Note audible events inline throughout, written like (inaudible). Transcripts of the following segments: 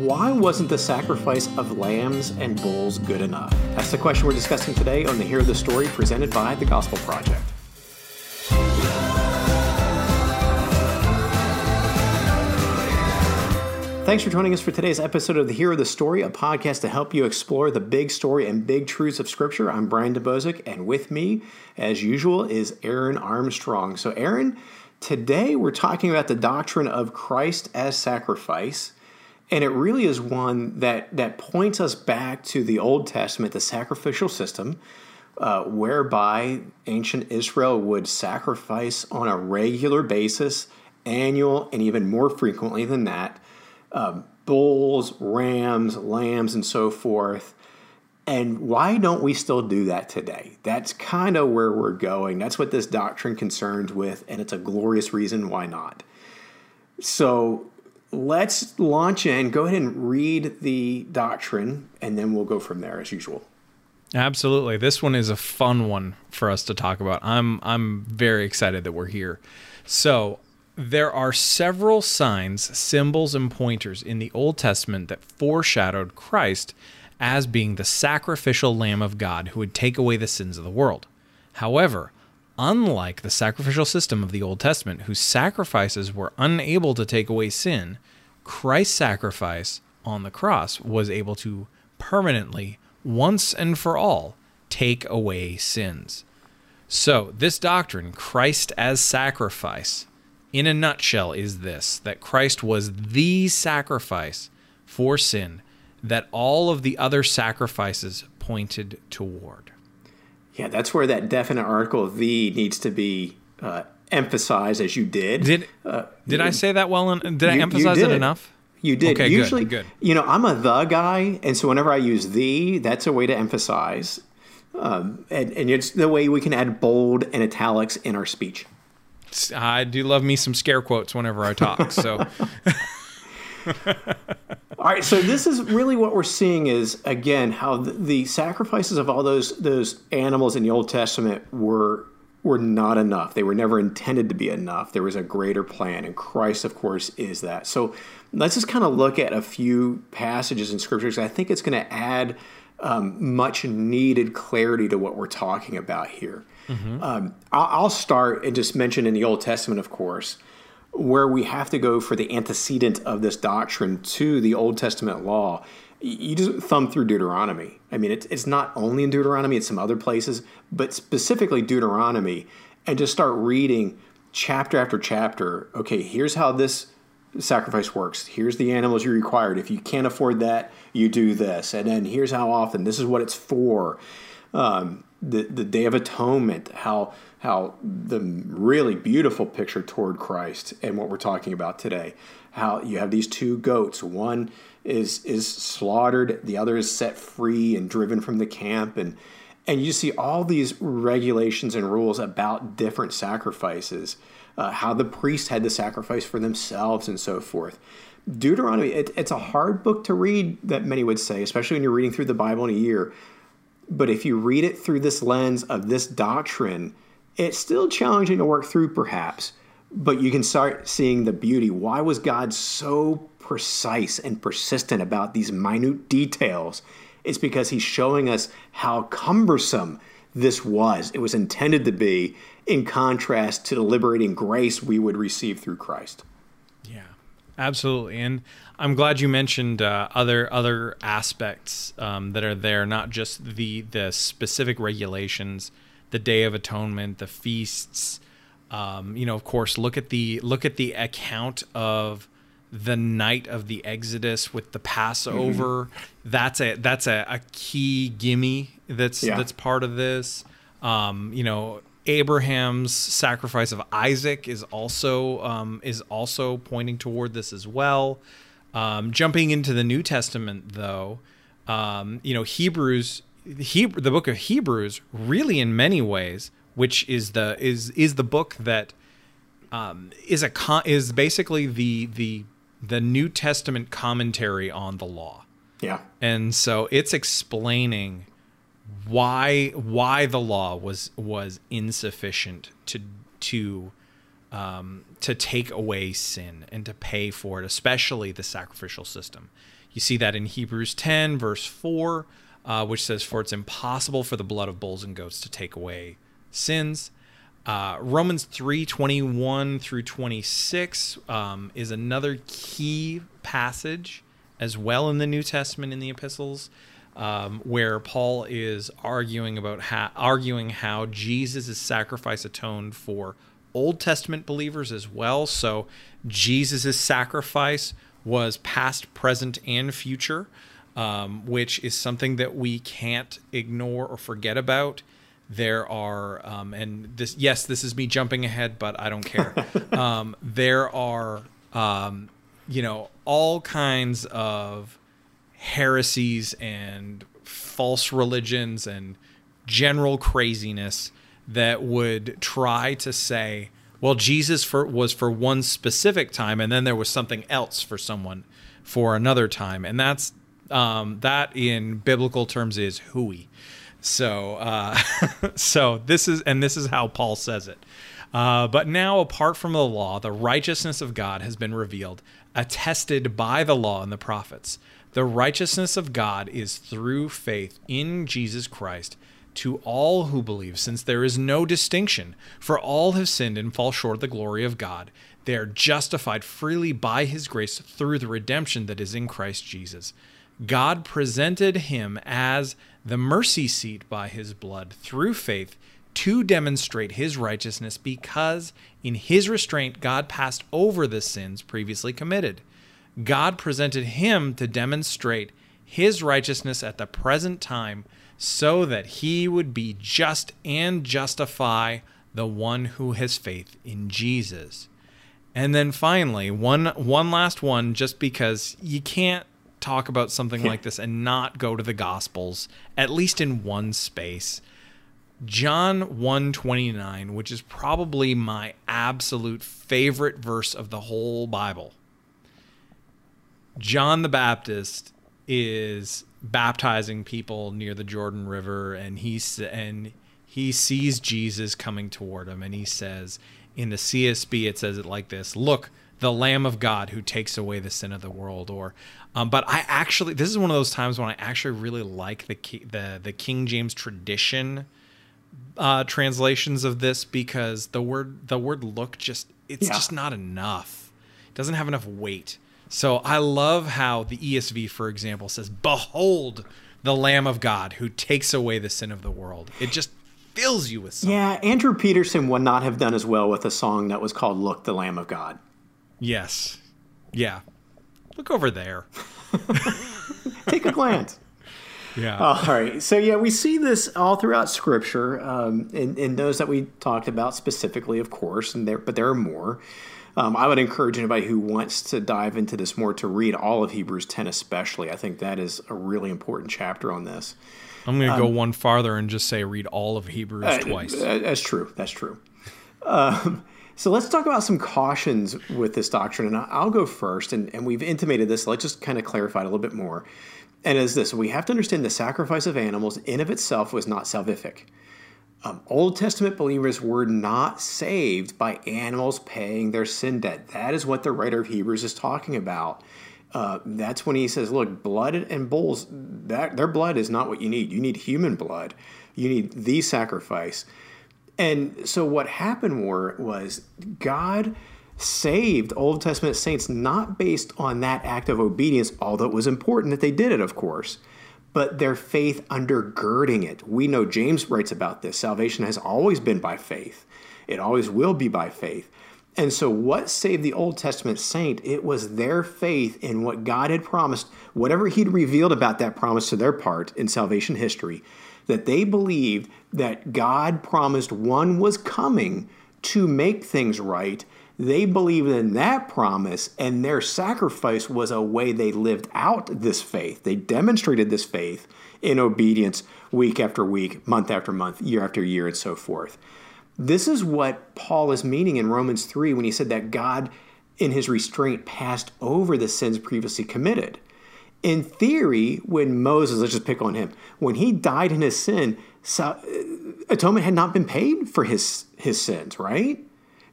why wasn't the sacrifice of lambs and bulls good enough? That's the question we're discussing today on the Hero of the Story presented by the Gospel Project. Thanks for joining us for today's episode of the Hero of the Story, a podcast to help you explore the big story and big truths of Scripture. I'm Brian Dembowczyk, and with me, as usual, is Aaron Armstrong. So, Aaron, today we're talking about the doctrine of Christ as sacrifice, and it really is one that that points us back to the Old Testament, the sacrificial system. Uh, whereby ancient Israel would sacrifice on a regular basis, annual, and even more frequently than that, um, bulls, rams, lambs, and so forth. And why don't we still do that today? That's kind of where we're going. That's what this doctrine concerns with, and it's a glorious reason why not. So let's launch in. Go ahead and read the doctrine, and then we'll go from there as usual. Absolutely. This one is a fun one for us to talk about. I'm I'm very excited that we're here. So, there are several signs, symbols, and pointers in the Old Testament that foreshadowed Christ as being the sacrificial Lamb of God who would take away the sins of the world. However, unlike the sacrificial system of the Old Testament, whose sacrifices were unable to take away sin, Christ's sacrifice on the cross was able to permanently, once and for all, take away sins. So, this doctrine, Christ as sacrifice, in a nutshell, is this that Christ was the sacrifice for sin that all of the other sacrifices pointed toward. Yeah, that's where that definite article "the" needs to be uh, emphasized, as you did. Did uh, did I say that well? Did I emphasize it enough? You did. Okay, Usually, good, good. you know, I'm a the guy, and so whenever I use the, that's a way to emphasize, um, and, and it's the way we can add bold and italics in our speech. I do love me some scare quotes whenever I talk. So. (laughs) (laughs) all right, so this is really what we're seeing is again how the, the, sacrifices of all those those animals in the Old Testament were were not enough. They were never intended to be enough. There was a greater plan, and Christ, of course, is that. So let's just kind of look at a few passages in scriptures. I think it's going to add um, much needed clarity to what we're talking about here. Mm-hmm. Um, I'll start and just mention in the Old Testament, of course, where we have to go for the antecedent of this doctrine to the Old Testament law. You just thumb through Deuteronomy. I mean, it's, it's not only in Deuteronomy, it's some other places, but specifically Deuteronomy, and just start reading chapter after chapter. Okay, here's how this sacrifice works. Here's the animals you required. If you can't afford that, you do this. And then here's how often. This is what it's for. Um, the the Day of Atonement, how how the really beautiful picture toward Christ and what we're talking about today. How you have these two goats, one is is slaughtered, the other is set free and driven from the camp, and and you see all these regulations and rules about different sacrifices, uh, how the priests had to sacrifice for themselves and so forth. Deuteronomy, it, it's a hard book to read, that many would say, especially when you're reading through the Bible in a year. But if you read it through this lens of this doctrine, it's still challenging to work through, perhaps, but you can start seeing the beauty. Why was God so precise and persistent about these minute details? It's because He's showing us how cumbersome this was. It was intended to be, in contrast to the liberating grace we would receive through Christ. Yeah, absolutely. And I'm glad you mentioned uh, other other aspects um, that are there, not just the the specific regulations, the Day of Atonement, the feasts. Um, you know, of course, look at the look at the account of the night of the Exodus with the Passover. Mm-hmm. That's a that's a, a key gimme that's yeah. that's part of this. Um, you know, Abraham's sacrifice of Isaac is also um, is also pointing toward this as well. Um, jumping into the New Testament, though, um, you know Hebrews, Hebrew, the book of Hebrews, really in many ways, which is the is is the book that um, is a con- is basically the the the New Testament commentary on the law. Yeah, and so it's explaining why why the law was was insufficient to to um, to take away sin and to pay for it, especially the sacrificial system. You see that in Hebrews 10, verse 4, uh, which says, For it's impossible for the blood of bulls and goats to take away sins. Uh, Romans 3 21 through 26 um, is another key passage as well in the New Testament in the epistles. Um, where Paul is arguing about how arguing how Jesus' sacrifice atoned for Old Testament believers as well. So Jesus' sacrifice was past, present, and future, um, which is something that we can't ignore or forget about. There are, um, and this, yes, this is me jumping ahead, but I don't care. (laughs) um, there are, um, you know, all kinds of heresies and false religions and general craziness that would try to say, well, Jesus for, was for one specific time, and then there was something else for someone for another time, and that's um, that in biblical terms is hooey. So, uh, (laughs) so this is, and this is how Paul says it. Uh, but now, apart from the law, the righteousness of God has been revealed, attested by the law and the prophets. The righteousness of God is through faith in Jesus Christ to all who believe, since there is no distinction, for all have sinned and fall short of the glory of God. They are justified freely by his grace through the redemption that is in Christ Jesus. God presented him as the mercy seat by his blood through faith to demonstrate his righteousness because in his restraint God passed over the sins previously committed. God presented him to demonstrate his righteousness at the present time so that he would be just and justify the one who has faith in Jesus. And then finally, one one last one just because you can't talk about something like this and not go to the gospels at least in one space. John 129, which is probably my absolute favorite verse of the whole Bible. John the Baptist is baptizing people near the Jordan River and he and he sees Jesus coming toward him and he says in the CSB it says it like this look the lamb of God who takes away the sin of the world or um, but I actually this is one of those times when I actually really like the the the King James tradition uh, translations of this because the word the word look just it's yeah. just not enough it doesn't have enough weight so I love how the ESV, for example, says, Behold the Lamb of God who takes away the sin of the world. It just fills you with something. Yeah, Andrew Peterson would not have done as well with a song that was called Look the Lamb of God. Yes. Yeah. Look over there. (laughs) Take a glance. (laughs) Yeah. All right. So yeah, we see this all throughout Scripture, um, in, in those that we talked about specifically, of course, and there, but there are more. Um, I would encourage anybody who wants to dive into this more to read all of Hebrews 10, especially. I think that is a really important chapter on this. I'm going to um, go one farther and just say read all of Hebrews uh, twice. Uh, that's true. That's true. Um, so let's talk about some cautions with this doctrine. And I'll go first. And, and we've intimated this. let's just kind of clarify it a little bit more. And is this we have to understand the sacrifice of animals in of itself was not salvific. Um, Old Testament believers were not saved by animals paying their sin debt. That is what the writer of Hebrews is talking about. Uh, that's when he says, "Look, blood and bulls, that their blood is not what you need. You need human blood. You need the sacrifice." And so, what happened were, was God saved Old Testament saints not based on that act of obedience, although it was important that they did it, of course but their faith undergirding it. We know James writes about this. Salvation has always been by faith, it always will be by faith. And so, what saved the Old Testament saint? It was their faith in what God had promised, whatever He'd revealed about that promise to their part in salvation history, that they believed that God promised one was coming to make things right they believed in that promise, and their sacrifice was a way they lived out this faith. They demonstrated this faith in obedience week after week, month after month, year after year, and so forth. This is what Paul is meaning in Romans 3 when he said that God, in his restraint, passed over the sins previously committed. In theory, when Moses, let's just pick on him, when he died in his sin, uh, atonement had not been paid for his, his sins, right?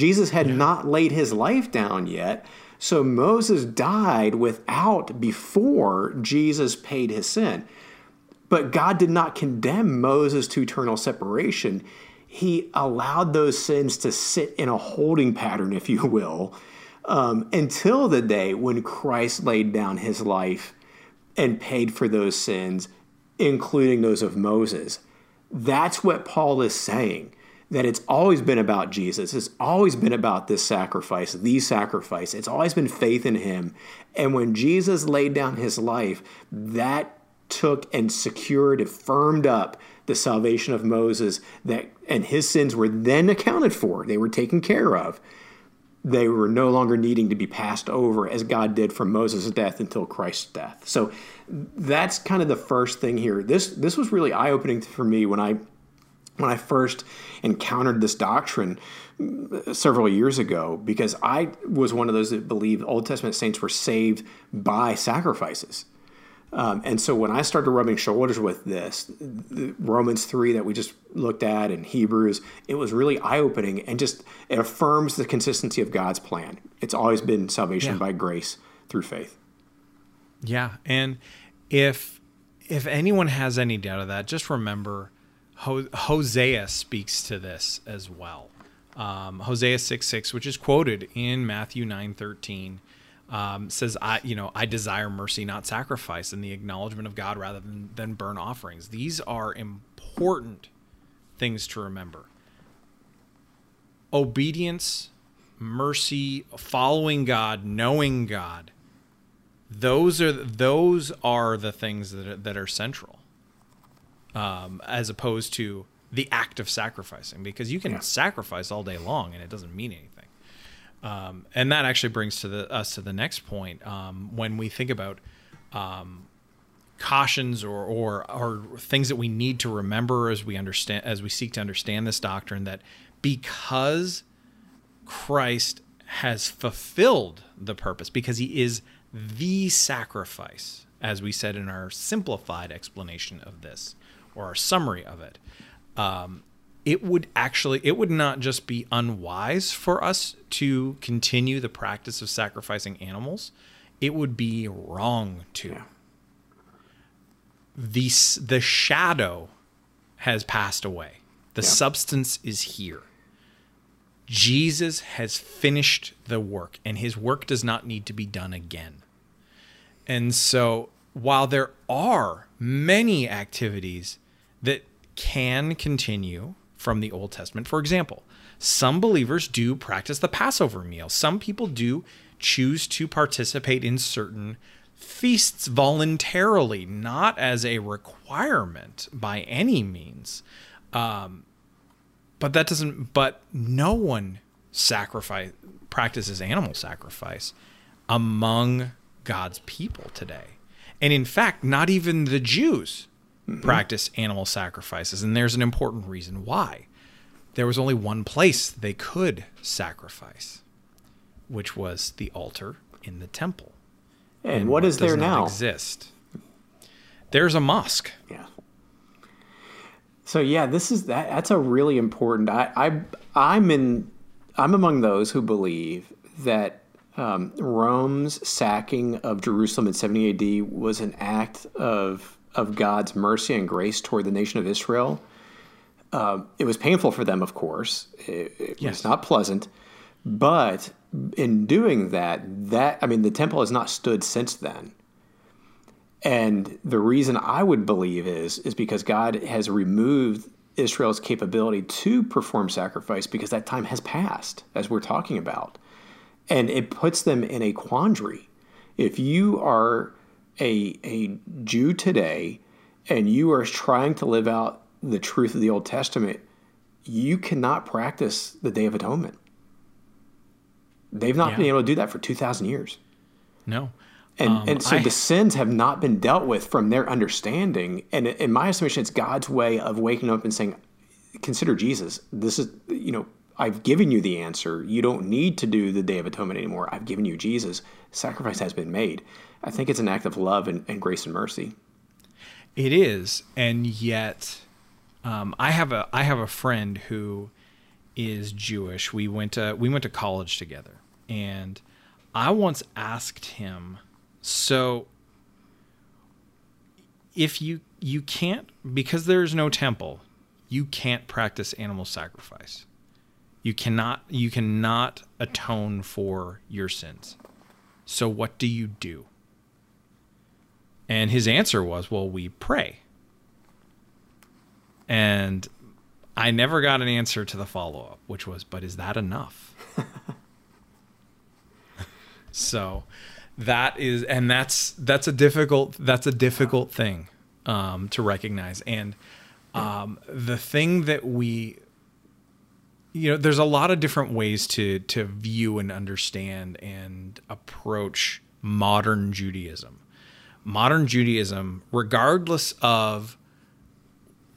Jesus had yeah. not laid his life down yet. So Moses died without before Jesus paid his sin. But God did not condemn Moses to eternal separation. He allowed those sins to sit in a holding pattern, if you will, um, until the day when Christ laid down his life and paid for those sins, including those of Moses. That's what Paul is saying. That it's always been about Jesus. It's always been about this sacrifice, the sacrifice. It's always been faith in him. And when Jesus laid down his life, that took and secured and firmed up the salvation of Moses that and his sins were then accounted for. They were taken care of. They were no longer needing to be passed over as God did from Moses' death until Christ's death. So that's kind of the first thing here. This this was really eye opening for me when I when I first encountered this doctrine several years ago because I was one of those that believed Old Testament saints were saved by sacrifices. Um, and so when I started rubbing shoulders with this, Romans 3 that we just looked at and Hebrews, it was really eye opening and just it affirms the consistency of God's plan. It's always been salvation yeah. by grace through faith. Yeah. And if if anyone has any doubt of that, just remember Hosea speaks to this as well. Um, Hosea 6 6, which is quoted in Matthew 9 13 um, says I you know I desire mercy not sacrifice and the acknowledgement of God rather than than burn offerings. These are important things to remember. Obedience, mercy, following God, knowing God. Those are those are the things that are, that are central, um, as opposed to the act of sacrificing, because you can yeah. sacrifice all day long and it doesn't mean anything. Um, and that actually brings to the, us to the next point. Um, when we think about um, cautions or, or or things that we need to remember as we understand as we seek to understand this doctrine, that because Christ has fulfilled the purpose, because He is the sacrifice, as we said in our simplified explanation of this or our summary of it. Um, it would actually it would not just be unwise for us to continue the practice of sacrificing animals it would be wrong to yeah. the the shadow has passed away the yeah. substance is here Jesus has finished the work and his work does not need to be done again and so while there are many activities that can continue from the Old Testament. For example, some believers do practice the Passover meal. Some people do choose to participate in certain feasts voluntarily, not as a requirement by any means. Um, but that doesn't. But no one sacrifice practices animal sacrifice among God's people today, and in fact, not even the Jews mm-hmm. practice animal sacrifices. And there's an important reason why. There was only one place they could sacrifice, which was the altar in the temple. And, and what is there now? Exist. There's a mosque. Yeah. So yeah, this is that. That's a really important. I, I I'm in. I'm among those who believe that um, Rome's sacking of Jerusalem in 70 AD was an act of of God's mercy and grace toward the nation of Israel. Uh, it was painful for them, of course. It, it yes. was not pleasant, but in doing that, that I mean, the temple has not stood since then. And the reason I would believe is is because God has removed Israel's capability to perform sacrifice because that time has passed, as we're talking about, and it puts them in a quandary. If you are a a Jew today and you are trying to live out the truth of the Old Testament, you cannot practice the Day of Atonement. They've not yeah. been able to do that for 2,000 years. No. And, um, and so I, the sins have not been dealt with from their understanding. And in my estimation, it's God's way of waking up and saying, consider Jesus. This is, you know, I've given you the answer. You don't need to do the Day of Atonement anymore. I've given you Jesus. Sacrifice has been made. I think it's an act of love and, and grace and mercy. It is, and yet, um, I have a I have a friend who is Jewish. We went to we went to college together, and I once asked him, so if you you can't because there's no temple, you can't practice animal sacrifice. You cannot you cannot atone for your sins. So what do you do? And his answer was, well, we pray. And I never got an answer to the follow up, which was, but is that enough? (laughs) so that is and that's that's a difficult that's a difficult thing um, to recognize and um, the thing that we you know there's a lot of different ways to to view and understand and approach modern Judaism modern Judaism regardless of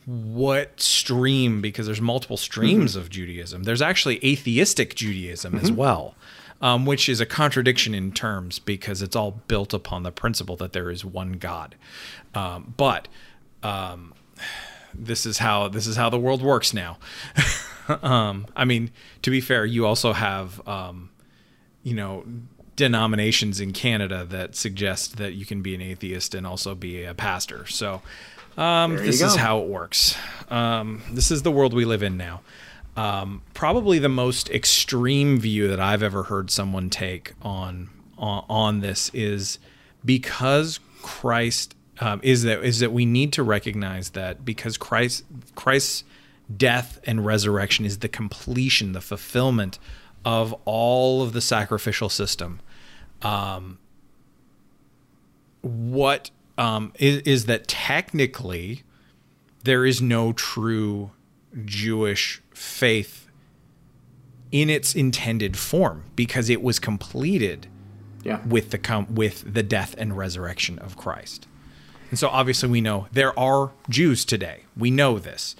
what stream because there's multiple streams mm-hmm. of Judaism there's actually atheistic Judaism mm-hmm. as well um, which is a contradiction in terms because it's all built upon the principle that there is one God. Um, but um, this is how this is how the world works now. (laughs) Um, I mean, to be fair, you also have um, you know denominations in Canada that suggest that you can be an atheist and also be a pastor. So um, this is how it works. Um, this is the world we live in now. Um, probably the most extreme view that I've ever heard someone take on on, on this is because Christ um, is that is that we need to recognize that because Christ Christ's death and resurrection is the completion, the fulfillment of all of the sacrificial system. Um, what um, is, is that technically there is no true Jewish faith in its intended form because it was completed yeah. with the com- with the death and resurrection of Christ. And so obviously we know there are Jews today. We know this.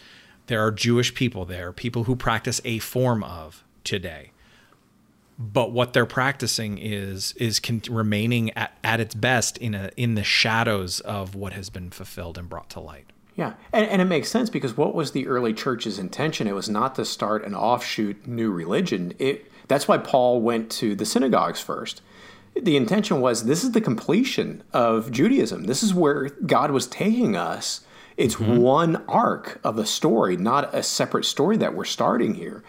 There are Jewish people there, people who practice a form of today. But what they're practicing is is con- remaining at, at its best in a in the shadows of what has been fulfilled and brought to light. Yeah, and, and it makes sense because what was the early church's intention? It was not to start an offshoot new religion. It that's why Paul went to the synagogues first. The intention was this is the completion of Judaism. This is where God was taking us. It's mm-hmm. one arc of a story, not a separate story that we're starting here.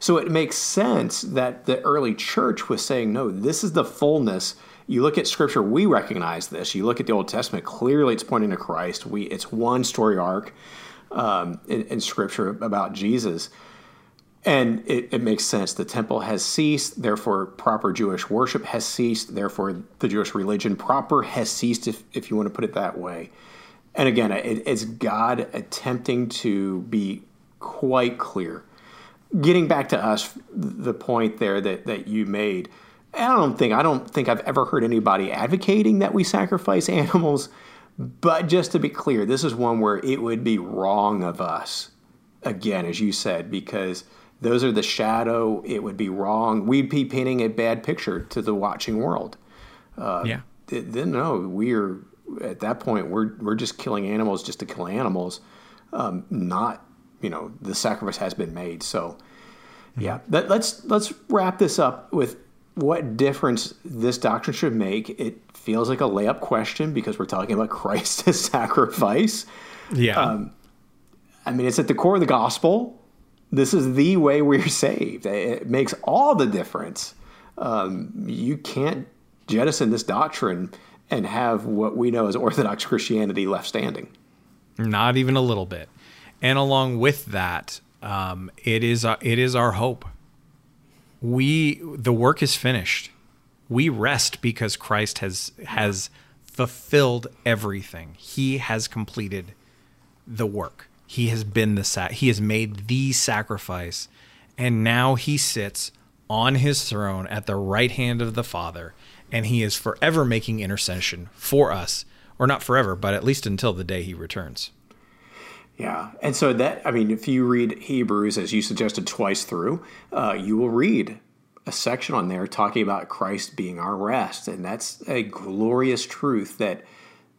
So it makes sense that the early church was saying, no, this is the fullness you look at scripture, we recognize this. You look at the Old Testament, clearly it's pointing to Christ. We it's one story arc um, in, in, scripture about Jesus. And it, it, makes sense. The temple has ceased, therefore, proper Jewish worship has ceased, therefore, the Jewish religion proper has ceased, if, if you want to put it that way. And again, it, it's God attempting to be quite clear. Getting back to us, the point there that, that you made, I don't think I don't think I've ever heard anybody advocating that we sacrifice (laughs) animals. But just to be clear, this is one where it would be wrong of us. Again, as you said, because those are the shadow. It would be wrong. We'd be painting a bad picture to the watching world. Uh, yeah. Then no, we're at that point we're we're just killing animals just to kill animals. Um, not you know the sacrifice has been made. So yeah, that, let's let's wrap this up with what difference this doctrine should make. It feels like a layup question because we're talking about (laughs) Christ's sacrifice. Yeah. Um, I mean, it's at the core of the gospel. This is the way we're (laughs) saved. It makes all the difference. Um, you can't jettison this doctrine and have what we know as Orthodox Christianity left standing. Not even a little bit. And along with that, um, it is uh, it is our hope we the work is finished. We rest because Christ has has fulfilled everything. He has completed the work. He has been the he has made the sacrifice and now he sits on his throne at the right hand of the Father and he is forever making intercession for us or not forever but at least until the day he returns. Yeah, and so that I mean, if you read Hebrews as you suggested twice through, uh, you will read a section on there talking about Christ being our rest, and that's a glorious truth that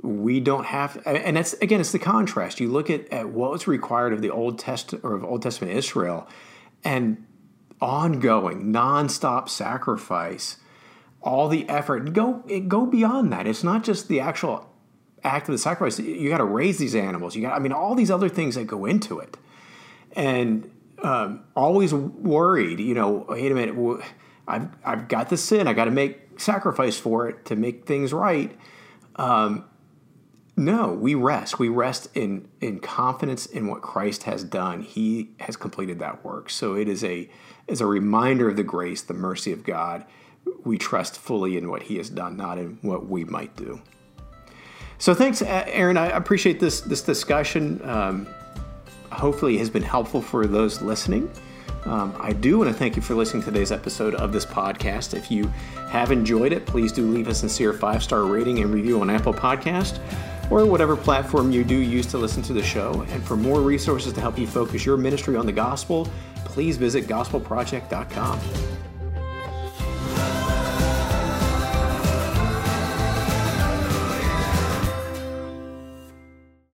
we don't have. And that's again, it's the contrast. You look at, at what was required of the Old Testament or of Old Testament Israel, and ongoing, nonstop sacrifice, all the effort. Go go beyond that. It's not just the actual act of the sacrifice. You got to raise these animals. You got, I mean, all these other things that go into it, and um, always worried. You know, wait a minute, I've I've got the sin. I got to make sacrifice for it to make things right. Um, no, we rest. We rest in in confidence in what Christ has done. He has completed that work. So it is a is a reminder of the grace, the mercy of God. We trust fully in what He has done, not in what we might do. So thanks, Aaron. I appreciate this this discussion. Um, hopefully, it has been helpful for those listening. Um, I do want to thank you for listening to today's episode of this podcast. If you have enjoyed it, please do leave a sincere five star rating and review on Apple Podcast or whatever platform you do use to listen to the show. And for more resources to help you focus your ministry on the gospel, please visit gospelproject.com.